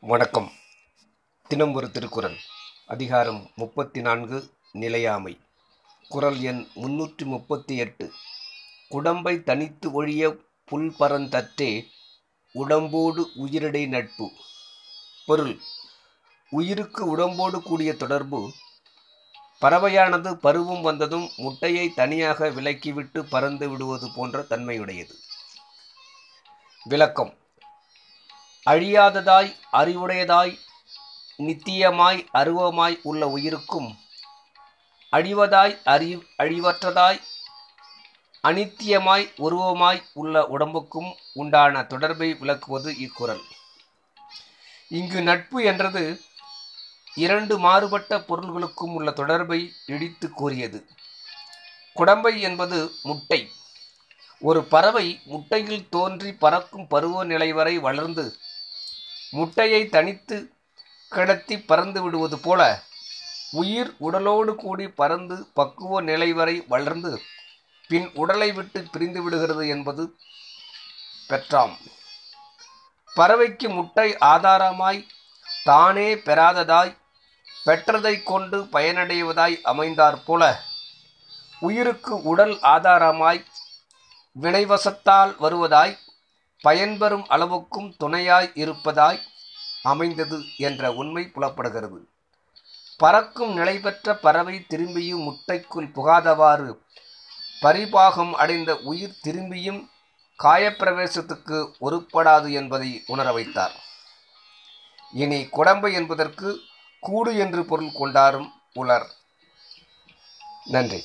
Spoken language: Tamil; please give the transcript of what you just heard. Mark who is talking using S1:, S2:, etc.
S1: வணக்கம். தினம் ஒரு திருக்குறள். அதிகாரம் முப்பத்தி நான்கு நிலையாமை. குறள் எண் முன்னூற்றி முப்பத்தி எட்டு குடம்பை தனித்து ஒழிய புல் பரந்தற்றே உடம்போடு உயிரிடை நட்பு. பொருள். உயிருக்கு உடம்போடு கூடிய தொடர்பு. பறவையானது பருவம் வந்ததும் முட்டையை தனியாக விலக்கிவிட்டு பறந்து விடுவது போன்ற தன்மையுடையது. விளக்கம். அழியாததாய் அறிவுடையதாய் நித்தியமாய் அருவமாய் உள்ள உயிருக்கும். அழிவதாய் அறி அழிவற்றதாய் அனித்தியமாய் உருவமாய் உள்ள உடம்புக்கும் உண்டான தொடர்பை விளக்குவது இக்குறள். இங்கு நட்பு என்றது இரண்டு மாறுபட்ட பொருள்களுக்கும் உள்ள தொடர்பை இடித்து கூறியது. குடம்பை என்பது முட்டை. ஒரு பறவை முட்டையில் தோன்றி பறக்கும் பருவநிலை வரை வளர்ந்து முட்டையை தனித்து கிடத்தி பறந்து விடுவது போல உயிர் உடலோடு கூடி பறந்து பக்குவ நிலை வரை வளர்ந்து பின் உடலை விட்டு பிரிந்து விடுகிறது என்பது பெற்றாம். பறவைக்கு முட்டை ஆதாரமாய் தானே பெறாததாய் பெற்றதை கொண்டு பயனடைவதாய் அமைந்தாற் போல உயிருக்கு உடல் ஆதாரமாய் வினைவசத்தால் வருவதாய் பயன்பெறும் அளவுக்கும் துணையாய் இருப்பதாய் அமைந்தது என்ற உண்மை புலப்படுகிறது. பறக்கும் நிலை பெற்ற பறவை திரும்பியும் முட்டைக்குள் புகாதவாறு பரிபாகம் அடைந்த உயிர் திரும்பியும் காயப்பிரவேசத்துக்கு ஒருப்படாது என்பதை உணர வைத்தார். இனி குடம்பை என்பதற்கு கூடு என்று பொருள் கொண்டாரும் உலர். நன்றி.